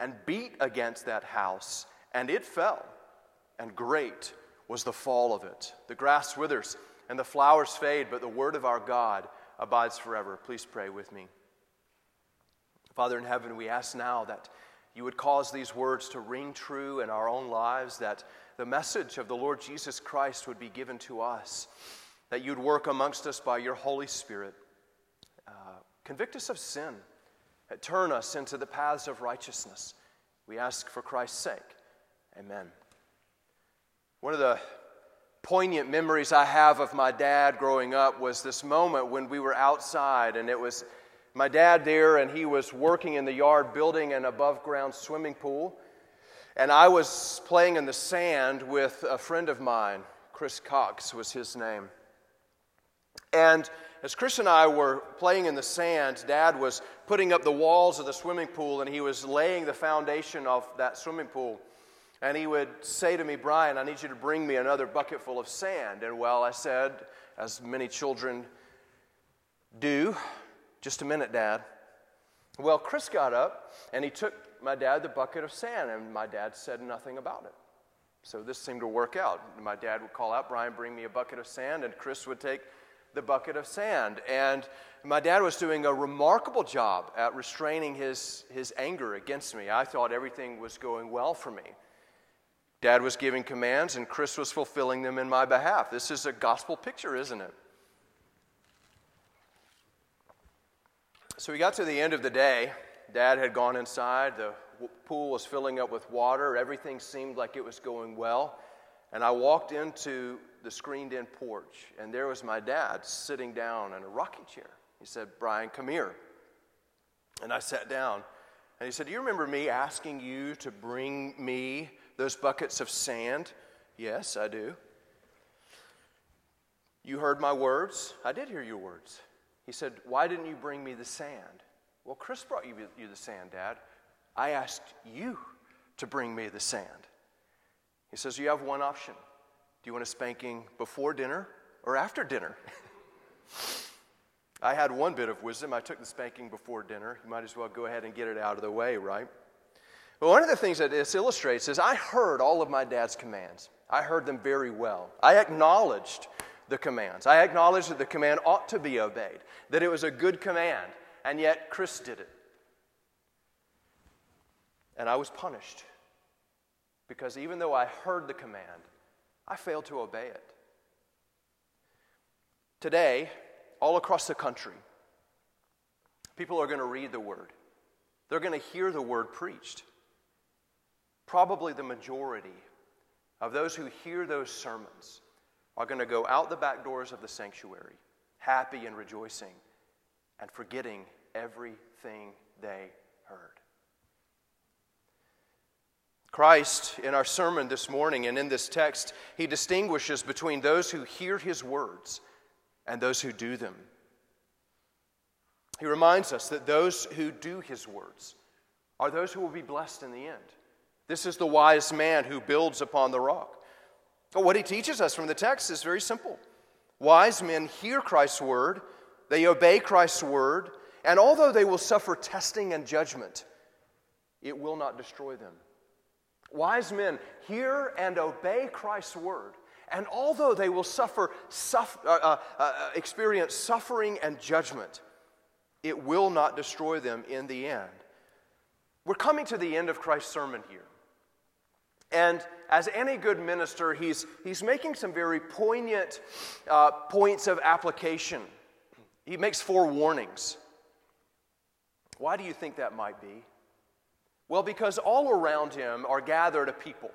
and beat against that house, and it fell, and great was the fall of it. The grass withers, and the flowers fade, but the word of our God abides forever. Please pray with me. Father in heaven, we ask now that you would cause these words to ring true in our own lives, that the message of the Lord Jesus Christ would be given to us, that you'd work amongst us by your Holy Spirit. Uh, convict us of sin, turn us into the paths of righteousness. We ask for Christ's sake. Amen. One of the poignant memories I have of my dad growing up was this moment when we were outside and it was my dad there, and he was working in the yard building an above ground swimming pool. And I was playing in the sand with a friend of mine, Chris Cox was his name. And as Chris and I were playing in the sand, Dad was putting up the walls of the swimming pool and he was laying the foundation of that swimming pool. And he would say to me, Brian, I need you to bring me another bucket full of sand. And well, I said, as many children do, just a minute, Dad. Well, Chris got up and he took my dad the bucket of sand, and my dad said nothing about it. So this seemed to work out. My dad would call out, Brian, bring me a bucket of sand, and Chris would take the bucket of sand. And my dad was doing a remarkable job at restraining his, his anger against me. I thought everything was going well for me. Dad was giving commands, and Chris was fulfilling them in my behalf. This is a gospel picture, isn't it? So we got to the end of the day. Dad had gone inside. The pool was filling up with water. Everything seemed like it was going well. And I walked into the screened in porch, and there was my dad sitting down in a rocking chair. He said, Brian, come here. And I sat down. And he said, Do you remember me asking you to bring me those buckets of sand? Yes, I do. You heard my words? I did hear your words. He said, Why didn't you bring me the sand? Well, Chris brought you, the sand, Dad. I asked you to bring me the sand. He says, You have one option. Do you want a spanking before dinner or after dinner? I had one bit of wisdom. I took the spanking before dinner. You might as well go ahead and get it out of the way, right? But one of the things that this illustrates is I heard all of my dad's commands. I heard them very well. I acknowledged the commands. I acknowledged that the command ought to be obeyed, that it was a good command, and yet Chris did it. And I was punished because even though I heard the command, I failed to obey it. Today, all across the country, people are going to read the word. They're going to hear the word preached. Probably the majority of those who hear those sermons are going to go out the back doors of the sanctuary, happy and rejoicing, and forgetting everything they heard. Christ, in our sermon this morning and in this text, he distinguishes between those who hear his words and those who do them. He reminds us that those who do his words are those who will be blessed in the end. This is the wise man who builds upon the rock. But what he teaches us from the text is very simple. Wise men hear Christ's word, they obey Christ's word, and although they will suffer testing and judgment, it will not destroy them. Wise men hear and obey Christ's word, and although they will suffer, suffer uh, uh, uh, experience suffering and judgment, it will not destroy them in the end. We're coming to the end of Christ's sermon here. And as any good minister, he's, he's making some very poignant uh, points of application. He makes four warnings. Why do you think that might be? Well, because all around him are gathered a people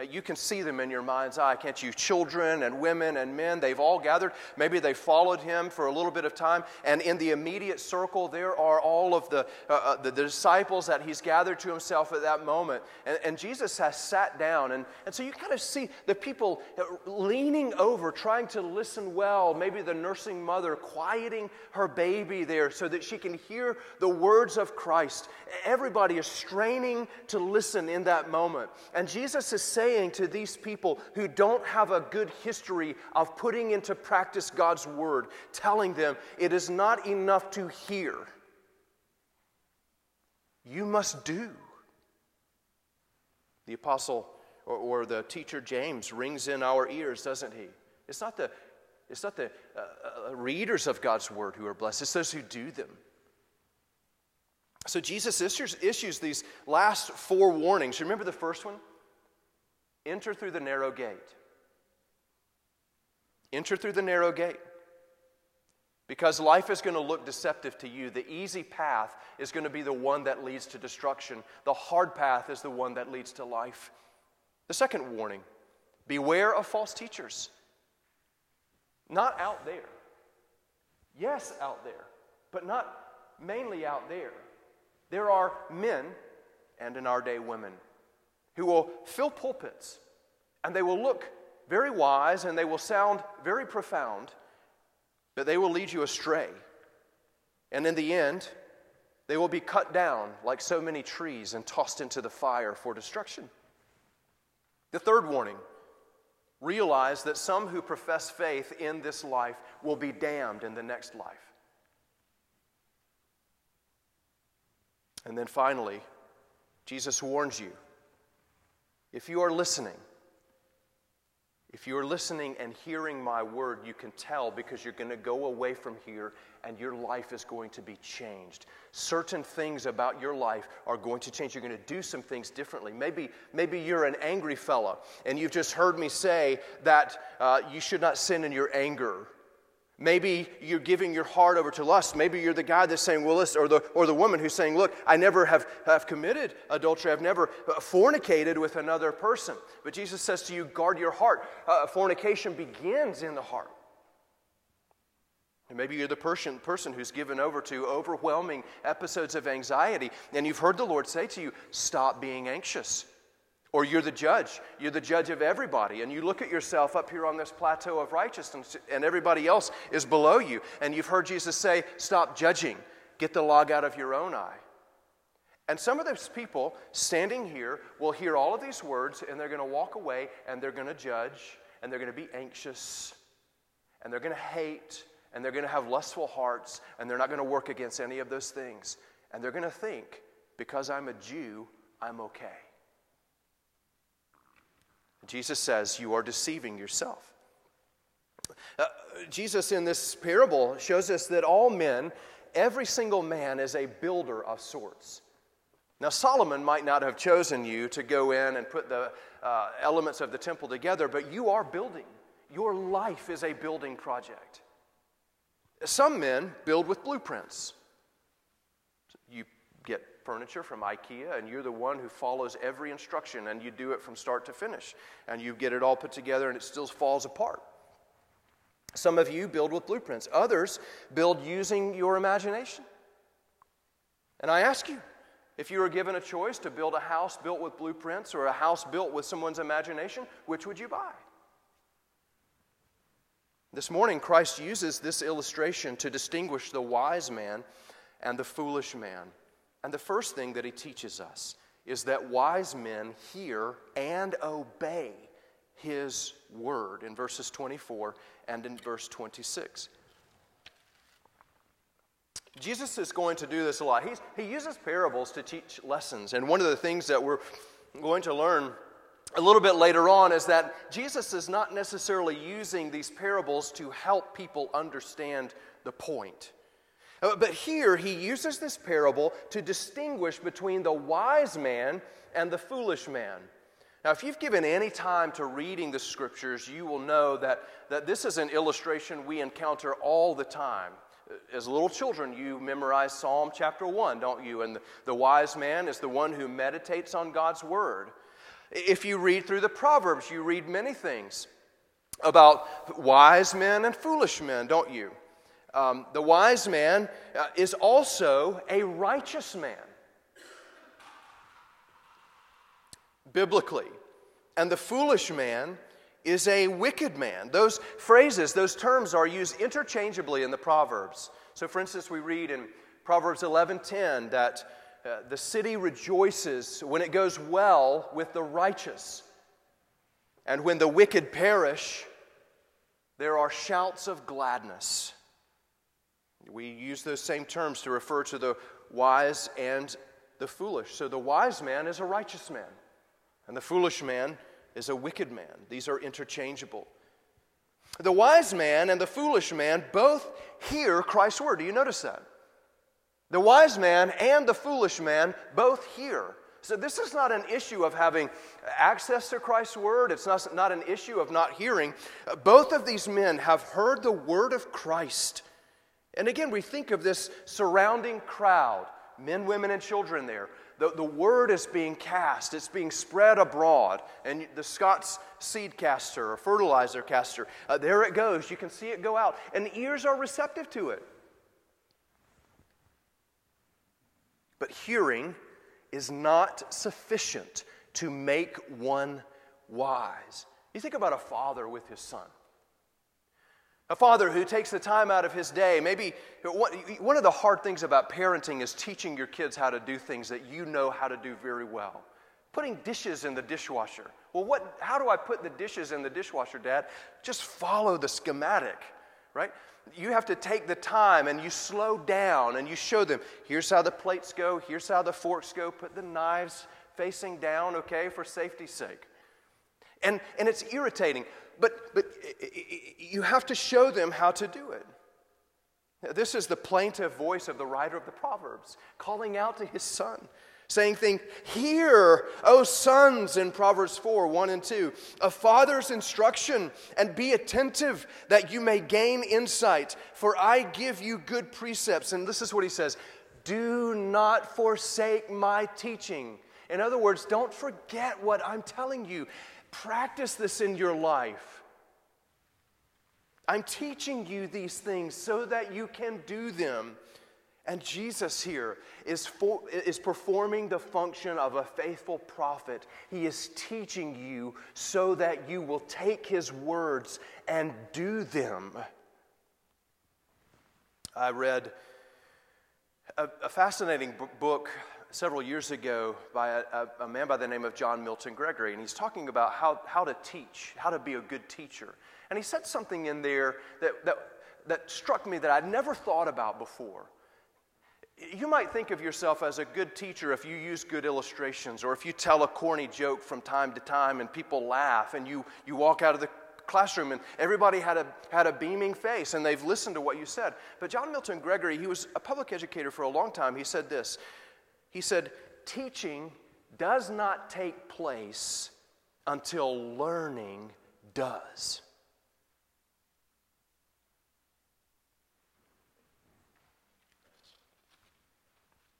You can see them in your mind's eye, can't you? Children and women and men, they've all gathered. Maybe they followed him for a little bit of time. And in the immediate circle, there are all of the, uh, uh, the, disciples that he's gathered to himself at that moment. And, and Jesus has sat down. And, and so you kind of see the people uh, leaning over, trying to listen well. Maybe the nursing mother quieting her baby there so that she can hear the words of Christ. Everybody is straining to listen in that moment. And Jesus is saying, saying to these people who don't have a good history of putting into practice God's word, telling them it is not enough to hear. You must do. The apostle or, or the teacher James rings in our ears, doesn't he? It's not the, it's not the uh, uh, readers of God's word who are blessed, it's those who do them. So Jesus issues, issues these last four warnings. Remember the first one? Enter through the narrow gate. Enter through the narrow gate. Because life is going to look deceptive to you. The easy path is going to be the one that leads to destruction. The hard path is the one that leads to life. The second warning beware of false teachers. Not out there. Yes, out there, but not mainly out there. There are men, and in our day, women who will fill pulpits and they will look very wise and they will sound very profound, but they will lead you astray. And in the end, they will be cut down like so many trees and tossed into the fire for destruction. The third warning realize that some who profess faith in this life will be damned in the next life. And then finally, Jesus warns you if you are listening, if you are listening and hearing my word, you can tell because you're going to go away from here and your life is going to be changed. Certain things about your life are going to change. You're going to do some things differently. Maybe, maybe you're an angry fellow and you've just heard me say that uh, you should not sin in your anger. Maybe you're giving your heart over to lust. Maybe you're the guy that's saying, well, listen, or the, or the woman who's saying, look, I never have, have committed adultery. I've never uh, fornicated with another person. But Jesus says to you, guard your heart. Uh, fornication begins in the heart. And maybe you're the person, person who's given over to overwhelming episodes of anxiety, and you've heard the Lord say to you, stop being anxious. Or you're the judge. You're the judge of everybody. And you look at yourself up here on this plateau of righteousness, and everybody else is below you. And you've heard Jesus say, Stop judging. Get the log out of your own eye. And some of those people standing here will hear all of these words, and they're going to walk away, and they're going to judge, and they're going to be anxious, and they're going to hate, and they're going to have lustful hearts, and they're not going to work against any of those things. And they're going to think, because I'm a Jew, I'm okay. Jesus says, You are deceiving yourself. Uh, Jesus, in this parable, shows us that all men, every single man, is a builder of sorts. Now, Solomon might not have chosen you to go in and put the uh, elements of the temple together, but you are building. Your life is a building project. Some men build with blueprints. You get furniture from IKEA, and you're the one who follows every instruction and you do it from start to finish. And you get it all put together and it still falls apart. Some of you build with blueprints, others build using your imagination. And I ask you, if you were given a choice to build a house built with blueprints or a house built with someone's imagination, which would you buy? This morning, Christ uses this illustration to distinguish the wise man and the foolish man. And the first thing that he teaches us is that wise men hear and obey his word in verses 24 and in verse 26. Jesus is going to do this a lot. He's, he uses parables to teach lessons. And one of the things that we're going to learn a little bit later on is that Jesus is not necessarily using these parables to help people understand the point. Uh, but here he uses this parable to distinguish between the wise man and the foolish man. Now, if you've given any time to reading the scriptures, you will know that, that this is an illustration we encounter all the time. As little children, you memorize Psalm chapter 1, don't you? And the, the wise man is the one who meditates on God's word. If you read through the Proverbs, you read many things about wise men and foolish men, don't you? Um, the wise man uh, is also a righteous man, biblically. And the foolish man is a wicked man. Those phrases, those terms are used interchangeably in the Proverbs. So, for instance, we read in Proverbs 11:10 that uh, the city rejoices when it goes well with the righteous, and when the wicked perish, there are shouts of gladness. We use those same terms to refer to the wise and the foolish. So, the wise man is a righteous man, and the foolish man is a wicked man. These are interchangeable. The wise man and the foolish man both hear Christ's word. Do you notice that? The wise man and the foolish man both hear. So, this is not an issue of having access to Christ's word. It's not, not an issue of not hearing. Both of these men have heard the word of Christ. And again, we think of this surrounding crowd men, women, and children there. The, the word is being cast, it's being spread abroad. And the Scotts seed caster or fertilizer caster, uh, there it goes. You can see it go out. And the ears are receptive to it. But hearing is not sufficient to make one wise. You think about a father with his son. A father who takes the time out of his day. Maybe one of the hard things about parenting is teaching your kids how to do things that you know how to do very well. Putting dishes in the dishwasher. Well, what, how do I put the dishes in the dishwasher, Dad? Just follow the schematic, right? You have to take the time and you slow down and you show them here's how the plates go, here's how the forks go, put the knives facing down, okay, for safety's sake. And, and it's irritating. But, but you have to show them how to do it. This is the plaintive voice of the writer of the Proverbs, calling out to his son, saying things, Hear, O sons, in Proverbs 4 1 and 2, a father's instruction, and be attentive that you may gain insight, for I give you good precepts. And this is what he says Do not forsake my teaching. In other words, don't forget what I'm telling you. Practice this in your life. I'm teaching you these things so that you can do them. And Jesus here is, for, is performing the function of a faithful prophet. He is teaching you so that you will take his words and do them. I read a, a fascinating book several years ago by a, a, man by the name of John Milton Gregory, and he's talking about how, how to teach, how to be a good teacher. And he said something in there that, that, that struck me that I'd never thought about before. You might think of yourself as a good teacher if you use good illustrations or if you tell a corny joke from time to time and people laugh and you, you walk out of the classroom and everybody had a, had a beaming face and they've listened to what you said. But John Milton Gregory, he was a public educator for a long time, he said this he said, Teaching does not take place until learning does.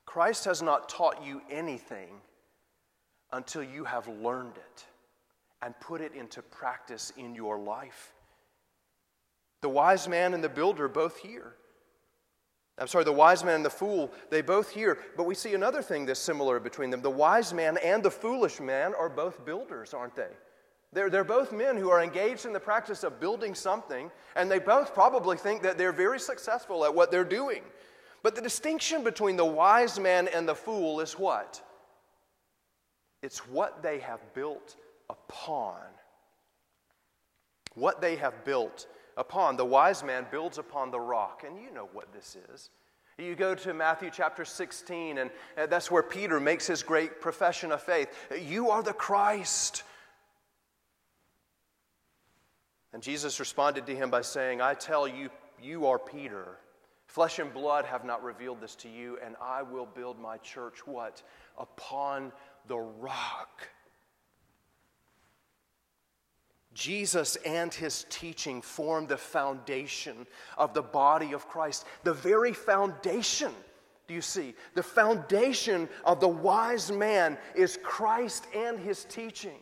Christ has not taught you anything until you have learned it and put it into practice in your life. The wise man and the builder both hear. I'm sorry, the wise man and the fool, they both hear. But we see another thing that's similar between them. The wise man and the foolish man are both builders, aren't they? They're, they're both men who are engaged in the practice of building something, and they both probably think that they're very successful at what they're doing. But the distinction between the wise man and the fool is what? It's what they have built upon. What they have built upon. The wise man builds upon the rock, and you know what this is. You go to Matthew chapter 16, and uh, that's where Peter makes his great profession of faith. You are the Christ. And Jesus responded to him by saying, I tell you, you are Peter. Flesh and blood have not revealed this to you, and I will build my church what? Upon the rock. Jesus and his teaching form the foundation of the body of Christ, the very foundation. Do you see? The foundation of the wise man is Christ and his teaching.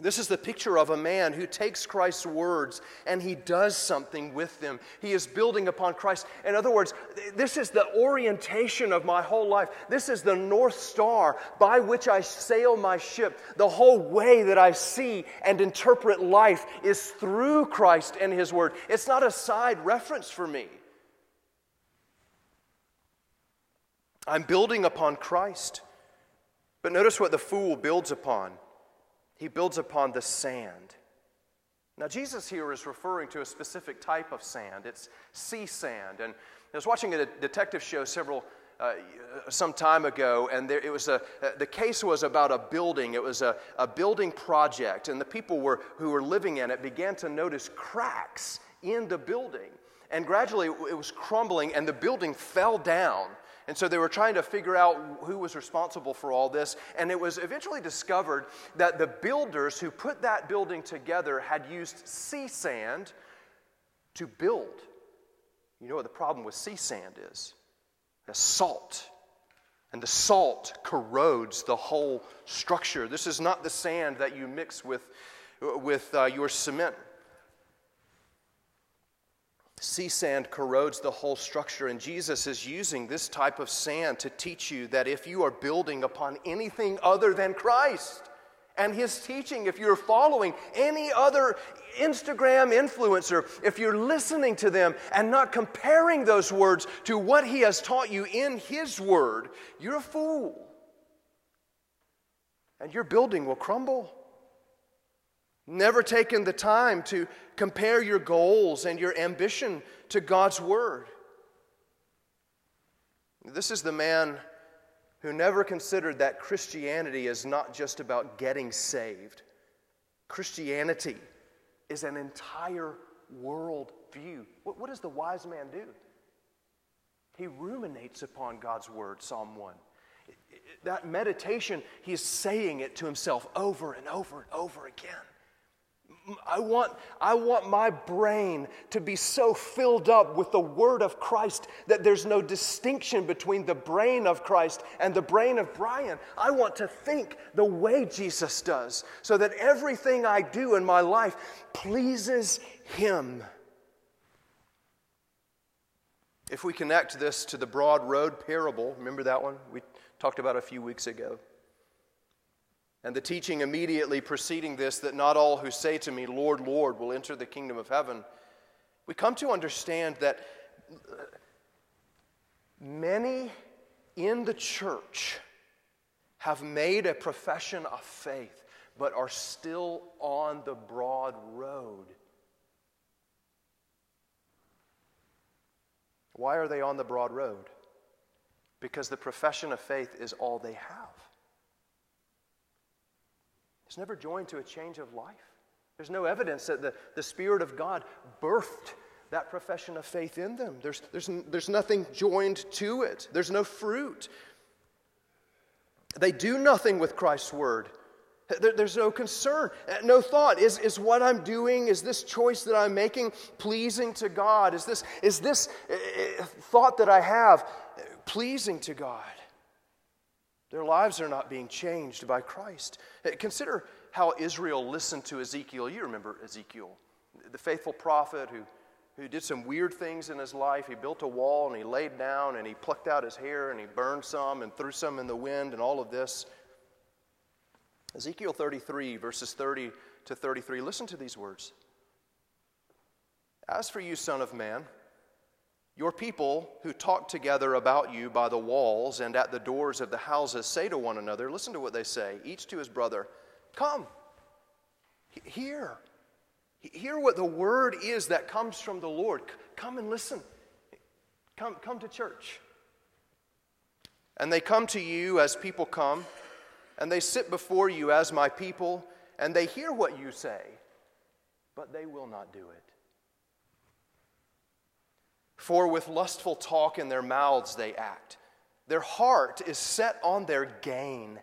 This is the picture of a man who takes Christ's words and he does something with them. He is building upon Christ. In other words, this is the orientation of my whole life. This is the North Star by which I sail my ship. The whole way that I see and interpret life is through Christ and his word. It's not a side reference for me. I'm building upon Christ. But notice what the fool builds upon he builds upon the sand. Now, Jesus here is referring to a specific type of sand. It's sea sand. And I was watching a detective show several, uh, some time ago, and there, it was a, uh, the case was about a building. It was a, a building project, and the people were, who were living in it began to notice cracks in the building. And gradually it was crumbling, and the building fell down. And so they were trying to figure out who was responsible for all this. And it was eventually discovered that the builders who put that building together had used sea sand to build. You know what the problem with sea sand is? It's salt. And the salt corrodes the whole structure. This is not the sand that you mix with, with uh, your cement. Sea sand corrodes the whole structure, and Jesus is using this type of sand to teach you that if you are building upon anything other than Christ and His teaching, if you're following any other Instagram influencer, if you're listening to them and not comparing those words to what He has taught you in His Word, you're a fool. And your building will crumble. Never taken the time to compare your goals and your ambition to God's Word. This is the man who never considered that Christianity is not just about getting saved. Christianity is an entire world view. What, what does the wise man do? He ruminates upon God's Word, Psalm 1. That meditation, he is saying it to himself over and over and over again. I want, I want my brain to be so filled up with the Word of Christ that there's no distinction between the brain of Christ and the brain of Brian. I want to think the way Jesus does so that everything I do in my life pleases Him. If we connect this to the broad road parable, remember that one we talked about a few weeks ago? And the teaching immediately preceding this that not all who say to me, Lord, Lord, will enter the kingdom of heaven, we come to understand that many in the church have made a profession of faith, but are still on the broad road. Why are they on the broad road? Because the profession of faith is all they have. It's never joined to a change of life. There's no evidence that the, the Spirit of God birthed that profession of faith in them. There's, there's, there's nothing joined to it, there's no fruit. They do nothing with Christ's word. There, there's no concern, no thought. Is, is what I'm doing, is this choice that I'm making pleasing to God? Is this, is this uh, thought that I have pleasing to God? Their lives are not being changed by Christ. Uh, consider how Israel listened to Ezekiel. You remember Ezekiel, the faithful prophet who, who did some weird things in his life. He built a wall and he laid down and he plucked out his hair and he burned some and threw some in the wind and all of this. Ezekiel 33, verses 30 to 33. Listen to these words. As for you, Son of Man, your people who talk together about you by the walls and at the doors of the houses say to one another, listen to what they say, each to his brother, Come, hear. Hear what the word is that comes from the Lord. Come and listen. Come, come to church. And they come to you as people come, and they sit before you as my people, and they hear what you say, but they will not do it. For with lustful talk in their mouths they act. Their heart is set on their gain,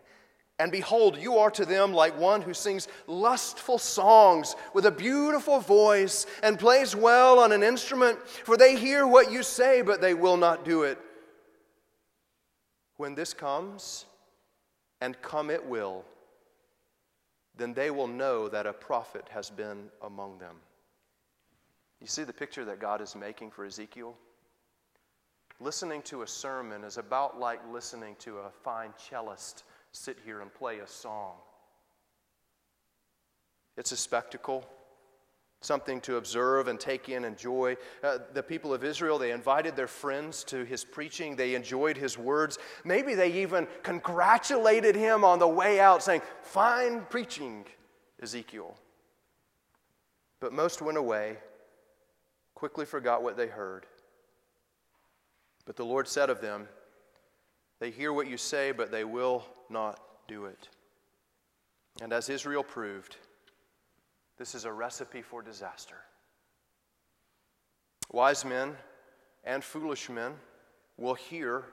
And behold, you are to them like one who sings lustful songs with a beautiful voice and plays well on an instrument, for they hear what you say, but they will not do it. When this comes, and come it will, then they will know that a prophet has been among them. You see the picture that God is making for Ezekiel? Listening to a sermon is about like listening to a fine cellist sit here and play a song. It's a spectacle, something to observe and take in, and enjoy. Uh, the people of Israel, they invited their friends to his preaching. They enjoyed his words. Maybe they even congratulated him on the way out, saying, Fine preaching, Ezekiel. But most went away, quickly forgot what they heard. But the Lord said of them, They hear what you say, but they will not do it. And as Israel proved, this is a recipe for disaster. Wise men and foolish men will hear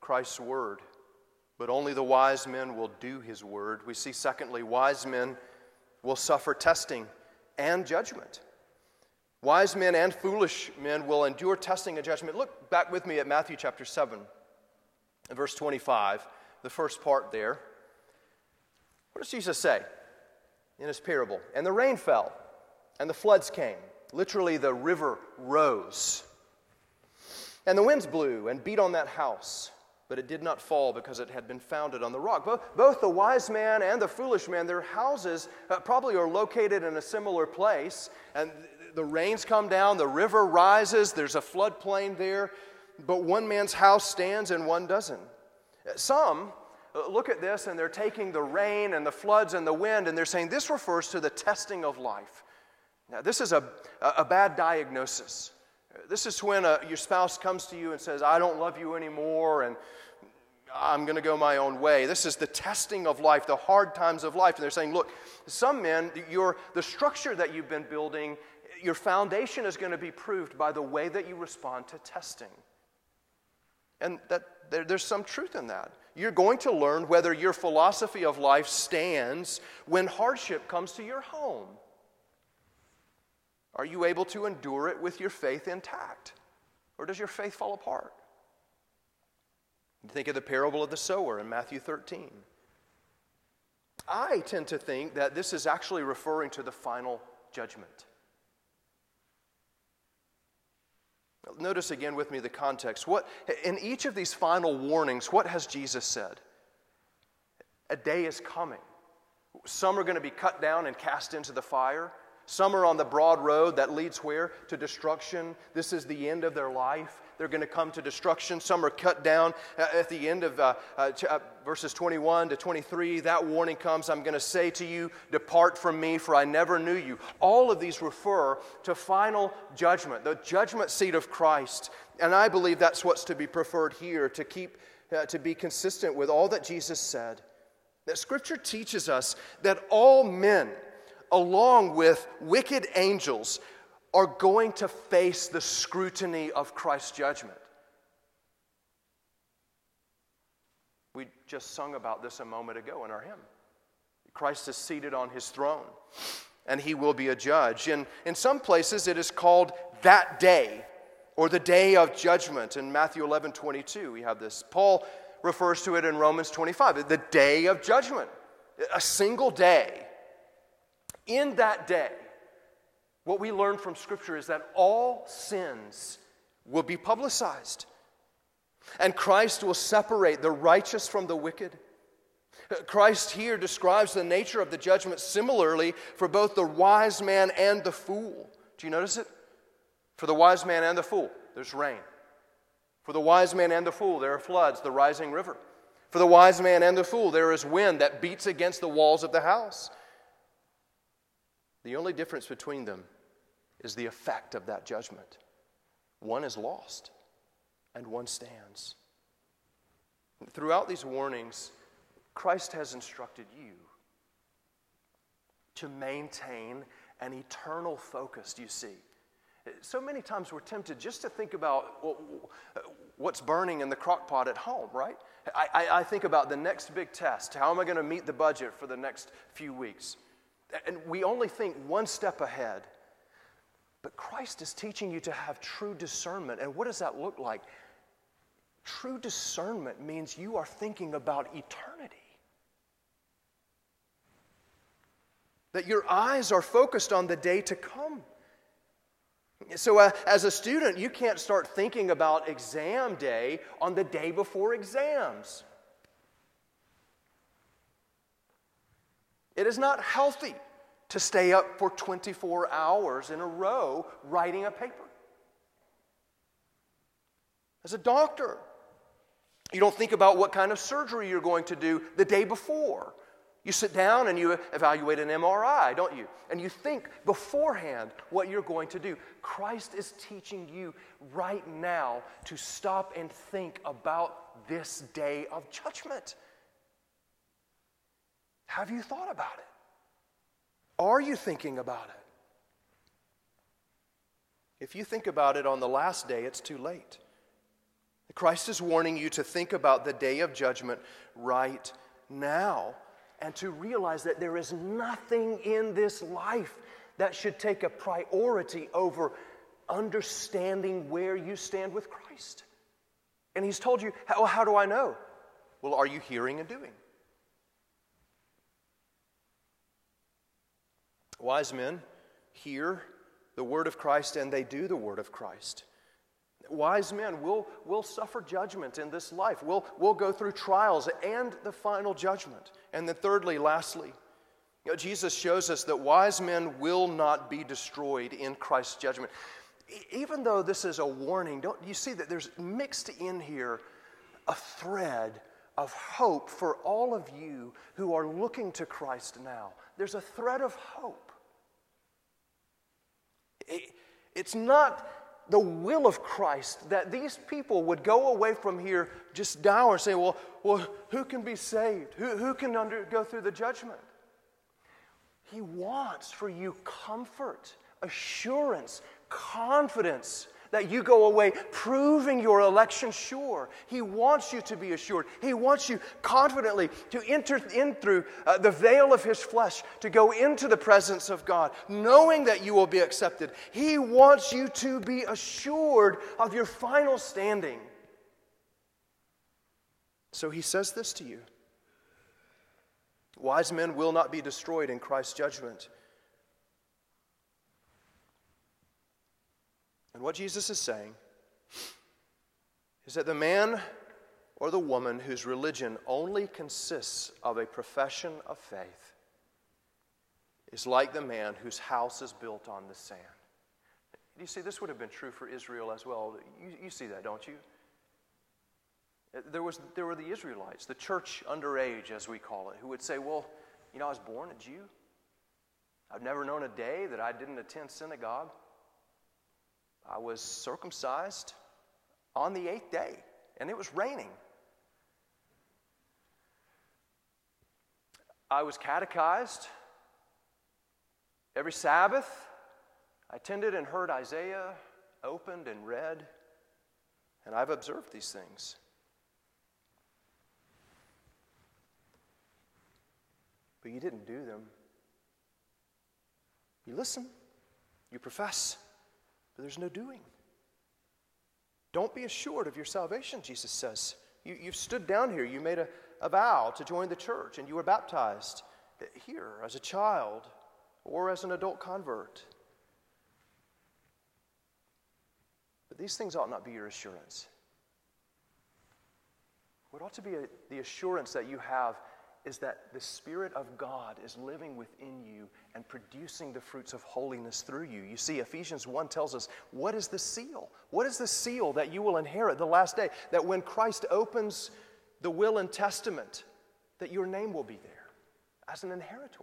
Christ's word, but only the wise men will do his word. We see, secondly, wise men will suffer testing and judgment. Wise men and foolish men will endure testing and judgment. Look back with me at Matthew chapter 7, verse 25 the first part there. What does Jesus say in his parable? And the rain fell, and the floods came. Literally, the river rose. And the winds blew and beat on that house, but it did not fall because it had been founded on the rock. Both, the wise man and the foolish man, their houses uh, probably are located in a similar place. And the rains come down, the river rises, there's a floodplain there, but one man's house stands and one doesn't. Some uh, look at this and they're taking the rain and the floods and the wind and they're saying this refers to the testing of life. Now, this is a, a bad diagnosis. This is when a, uh, your spouse comes to you and says, I don't love you anymore and I'm going to go my own way. This is the testing of life, the hard times of life. And they're saying, look, some men, your, the structure that you've been building, your foundation is going to be proved by the way that you respond to testing. And that there, there's some truth in that. You're going to learn whether your philosophy of life stands when hardship comes to your home. Are you able to endure it with your faith intact? Or does your faith fall apart? Think of the parable of the sower in Matthew 13. I tend to think that this is actually referring to the final judgment. Notice again with me the context. What, in each of these final warnings, what has Jesus said? A day is coming. Some are going to be cut down and cast into the fire. Some are on the broad road that leads where? To destruction. This is the end of their life. They're going to come to destruction. Some are cut down at the end of uh, uh, uh verses 21 to 23. That warning comes I'm going to say to you, Depart from me, for I never knew you. All of these refer to final judgment, the judgment seat of Christ. And I believe that's what's to be preferred here to keep, uh, to be consistent with all that Jesus said. That Scripture teaches us that all men, along with wicked angels, are going to face the scrutiny of Christ's judgment. We just sung about this a moment ago in our hymn. Christ is seated on his throne, and he will be a judge. And in some places, it is called that day or the day of judgment. In Matthew 11 22, we have this. Paul refers to it in Romans 25, the day of judgment, a single day. In that day, what we learn from Scripture is that all sins will be publicized, and Christ will separate the righteous from the wicked. Christ here describes the nature of the judgment similarly for both the wise man and the fool. Do you notice it? For the wise man and the fool, there's rain. For the wise man and the fool, there are floods, the rising river. For the wise man and the fool, there is wind that beats against the walls of the house. The only difference between them is the effect of that judgment. One is lost, and one stands. Throughout these warnings, Christ has instructed you to maintain an eternal focus, you see. So many times we're tempted just to think about what's burning in the crock pot at home, right? I, I, I think about the next big test. How am I going to meet the budget for the next few weeks? And we only think one step ahead. But Christ is teaching you to have true discernment. And what does that look like? True discernment means you are thinking about eternity. That your eyes are focused on the day to come. So, uh, as a student, you can't start thinking about exam day on the day before exams. It is not healthy to stay up for 24 hours in a row writing a paper. As a doctor, you don't think about what kind of surgery you're going to do the day before. You sit down and you evaluate an MRI, don't you? And you think beforehand what you're going to do. Christ is teaching you right now to stop and think about this day of judgment. Have you thought about it? Are you thinking about it? If you think about it on the last day, it's too late. Christ is warning you to think about the day of judgment right now and to realize that there is nothing in this life that should take a priority over understanding where you stand with Christ. And He's told you, how, how do I know? Well, are you hearing and doing? Wise men hear the word of Christ and they do the word of Christ. Wise men will, will suffer judgment in this life. We'll, we'll go through trials and the final judgment. And then, thirdly, lastly, you know, Jesus shows us that wise men will not be destroyed in Christ's judgment. even though this is a warning, don't you see that there's mixed in here a thread of hope for all of you who are looking to Christ now? There's a thread of hope. It's not the will of Christ that these people would go away from here just dour and say, well, well who can be saved? Who, who can under, go through the judgment? He wants for you comfort, assurance, confidence that you go away proving your election sure. He wants you to be assured. He wants you confidently to enter in through uh, the veil of His flesh, to go into the presence of God, knowing that you will be accepted. He wants you to be assured of your final standing. So He says this to you Wise men will not be destroyed in Christ's judgment. And what Jesus is saying is that the man or the woman whose religion only consists of a profession of faith is like the man whose house is built on the sand. You see, this would have been true for Israel as well. You, you see that, don't you? There, was, there were the Israelites, the church underage, as we call it, who would say, Well, you know, I was born a Jew. I've never known a day that I didn't attend synagogue. I was circumcised on the eighth day, and it was raining. I was catechized every Sabbath. I attended and heard Isaiah opened and read, and I've observed these things. But you didn't do them. You listen, you profess, but there's no doing. Don't be assured of your salvation, Jesus says. You, you've stood down here, you made a, a vow to join the church, and you were baptized here as a child or as an adult convert. But these things ought not be your assurance. What ought to be a, the assurance that you have is that the Spirit of God is living within you and producing the fruits of holiness through you. You see, Ephesians 1 tells us what is the seal? What is the seal that you will inherit the last day? That when Christ opens the will and testament, that your name will be there as an inheritor.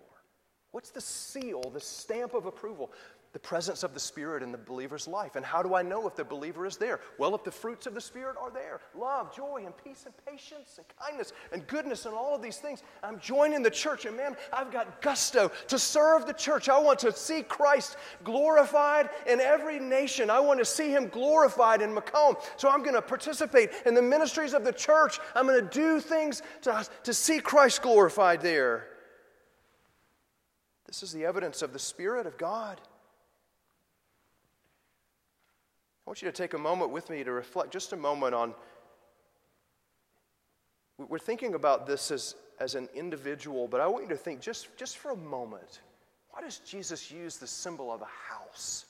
What's the seal, the stamp of approval? The presence of the Spirit in the believer's life. And how do I know if the believer is there? Well, if the fruits of the Spirit are there love, joy, and peace, and patience, and kindness, and goodness, and all of these things I'm joining the church, and man, I've got gusto to serve the church. I want to see Christ glorified in every nation. I want to see Him glorified in Macomb. So I'm going to participate in the ministries of the church. I'm going to do things to, to see Christ glorified there. This is the evidence of the Spirit of God. I want you to take a moment with me to reflect just a moment on. We're thinking about this as, as an individual, but I want you to think just, just for a moment why does Jesus use the symbol of a house?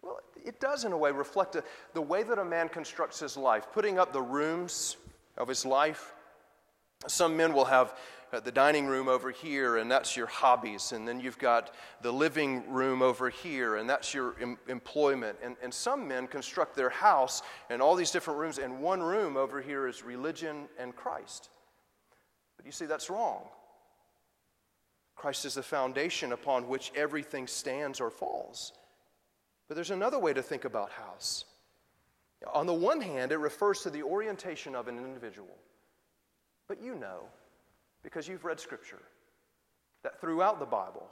Well, it does, in a way, reflect a, the way that a man constructs his life, putting up the rooms of his life. Some men will have uh, the dining room over here, and that's your hobbies. And then you've got the living room over here, and that's your em- employment. And, and some men construct their house and all these different rooms, and one room over here is religion and Christ. But you see, that's wrong. Christ is the foundation upon which everything stands or falls. But there's another way to think about house. On the one hand, it refers to the orientation of an individual. But you know, because you've read Scripture, that throughout the Bible,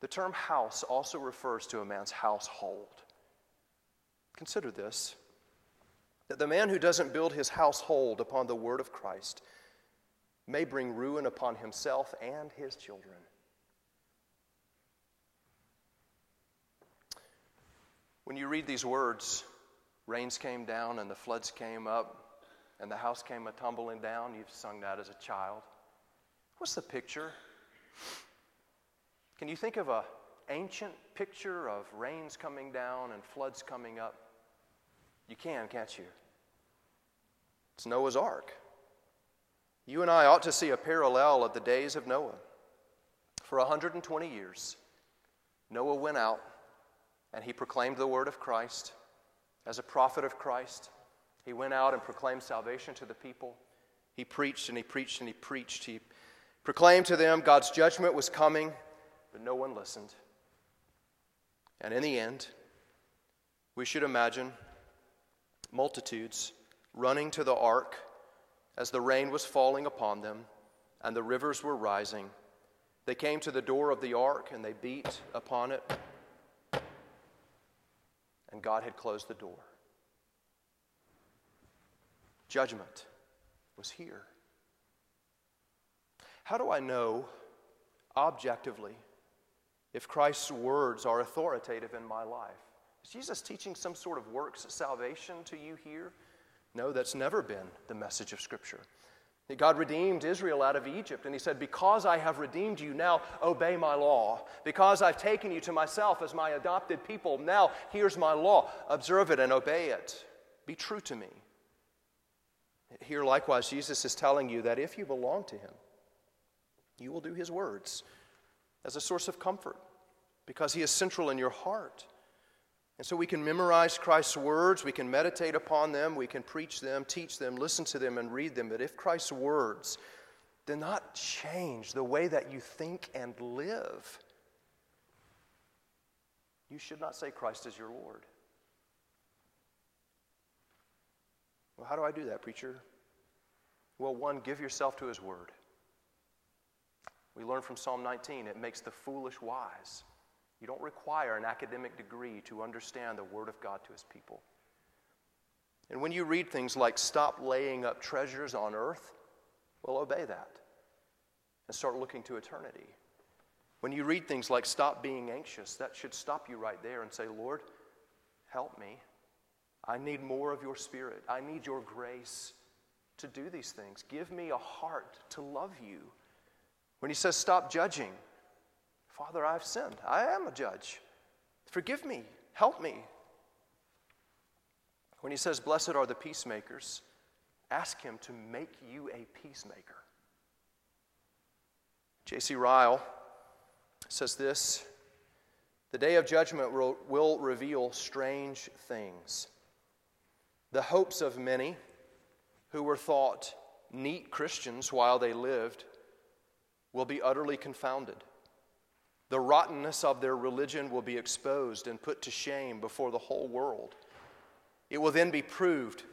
the term house also refers to a man's household. Consider this that the man who doesn't build his household upon the word of Christ may bring ruin upon himself and his children. When you read these words, rains came down and the floods came up and the house came a tumbling down, you've sung that as a child. What's the picture? Can you think of a ancient picture of rains coming down and floods coming up? You can, can't you? It's Noah's Ark. You and I ought to see a parallel of the days of Noah. For 120 years, Noah went out and he proclaimed the word of Christ. As a prophet of Christ, he went out and proclaimed salvation to the people. He preached and he preached and he preached. He proclaimed to them God's judgment was coming, but no one listened. And in the end, we should imagine multitudes running to the ark as the rain was falling upon them and the rivers were rising. They came to the door of the ark and they beat upon it, and God had closed the door. Judgment was here. How do I know objectively if Christ's words are authoritative in my life? Is Jesus teaching some sort of works salvation to you here? No, that's never been the message of Scripture. God redeemed Israel out of Egypt, and He said, Because I have redeemed you, now obey my law. Because I've taken you to myself as my adopted people, now here's my law. Observe it and obey it. Be true to me. Here, likewise, Jesus is telling you that if you belong to Him, you will do His words as a source of comfort because He is central in your heart. And so we can memorize Christ's words, we can meditate upon them, we can preach them, teach them, listen to them, and read them. But if Christ's words do not change the way that you think and live, you should not say Christ is your Lord. Well, how do I do that, preacher? Well, one, give yourself to His Word. We learn from Psalm 19 it makes the foolish wise. You don't require an academic degree to understand the Word of God to His people. And when you read things like, stop laying up treasures on earth, well, obey that and start looking to eternity. When you read things like, stop being anxious, that should stop you right there and say, Lord, help me. I need more of your Spirit. I need your grace to do these things. Give me a heart to love you. When he says, Stop judging, Father, I've sinned. I am a judge. Forgive me. Help me. When he says, Blessed are the peacemakers, ask him to make you a peacemaker. J.C. Ryle says this The day of judgment will, will reveal strange things. The hopes of many who were thought neat Christians while they lived will be utterly confounded. The rottenness of their religion will be exposed and put to shame before the whole world. It will then be proved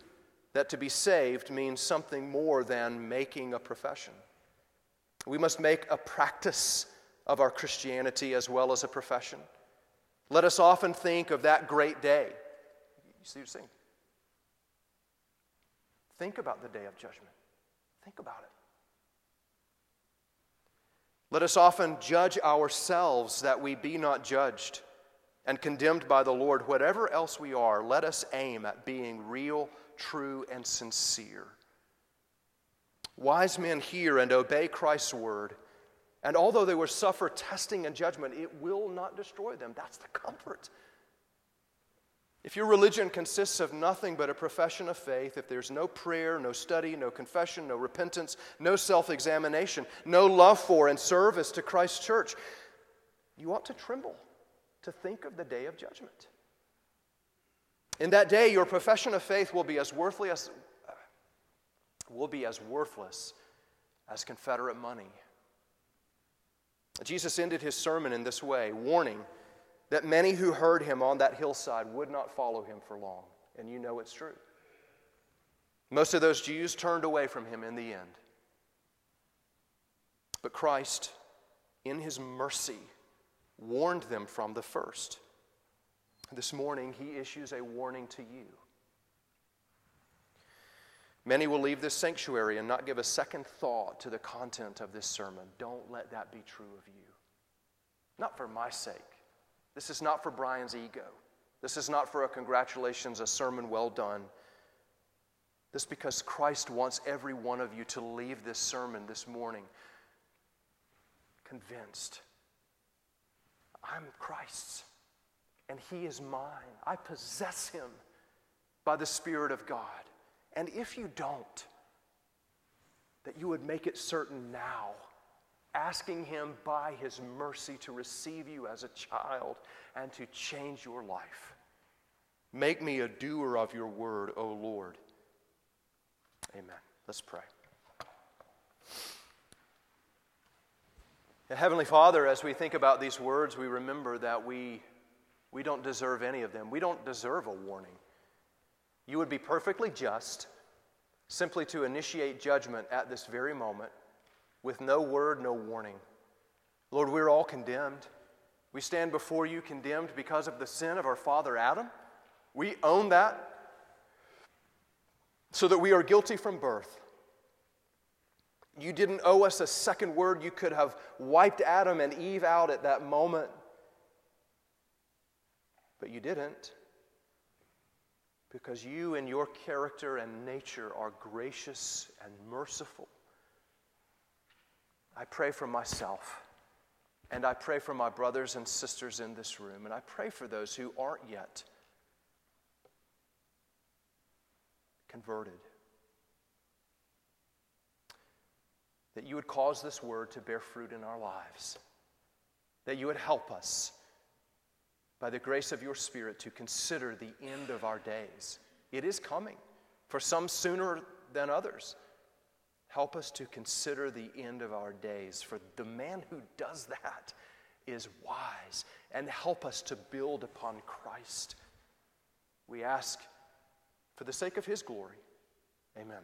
that to be saved means something more than making a profession. We must make a practice of our Christianity as well as a profession. Let us often think of that great day. You see what I'm saying? Think about the day of judgment. Think about it. Let us often judge ourselves that we be not judged and condemned by the Lord. Whatever else we are, let us aim at being real, true, and sincere. Wise men hear and obey Christ's word, and although they will suffer testing and judgment, it will not destroy them. That's the comfort. If your religion consists of nothing but a profession of faith, if there's no prayer, no study, no confession, no repentance, no self examination, no love for and service to Christ's church, you ought to tremble to think of the day of judgment. In that day, your profession of faith will be as worthless as, will be as worthless as Confederate money. Jesus ended his sermon in this way, warning that many who heard him on that hillside would not follow him for long. And you know it's true. Most of those Jews turned away from him in the end. But Christ, in his mercy, warned them from the first. This morning, he issues a warning to you. Many will leave this sanctuary and not give a second thought to the content of this sermon. Don't let that be true of you. Not for my sake, this is not for Brian's ego. This is not for a congratulations, a sermon well done. This because Christ wants every one of you to leave this sermon this morning convinced I'm Christ's and He is mine. I possess Him by the Spirit of God. And if you don't, that you would make it certain now asking Him by His mercy to receive you as a child and to change your life. Make me a doer of your word, O Lord. Amen. Let's pray. Heavenly Father, as we think about these words, we remember that we, we don't deserve any of them. We don't deserve a warning. You would be perfectly just simply to initiate judgment at this very moment with no word, no warning. Lord, we're all condemned. We stand before you condemned because of the sin of our father Adam. We own that so that we are guilty from birth. You didn't owe us a second word. You could have wiped Adam and Eve out at that moment. But you didn't. Because you, in your character and nature, are gracious and merciful. I pray for myself. And I pray for my brothers and sisters in this room. And I pray for those who aren't yet converted. That you would cause this word to bear fruit in our lives. That you would help us, by the grace of your Spirit, to consider the end of our days. It is coming, for some sooner than others. Help us to consider the end of our days, for the man who does that is wise, and help us to build upon Christ. We ask for the sake of his glory. Amen.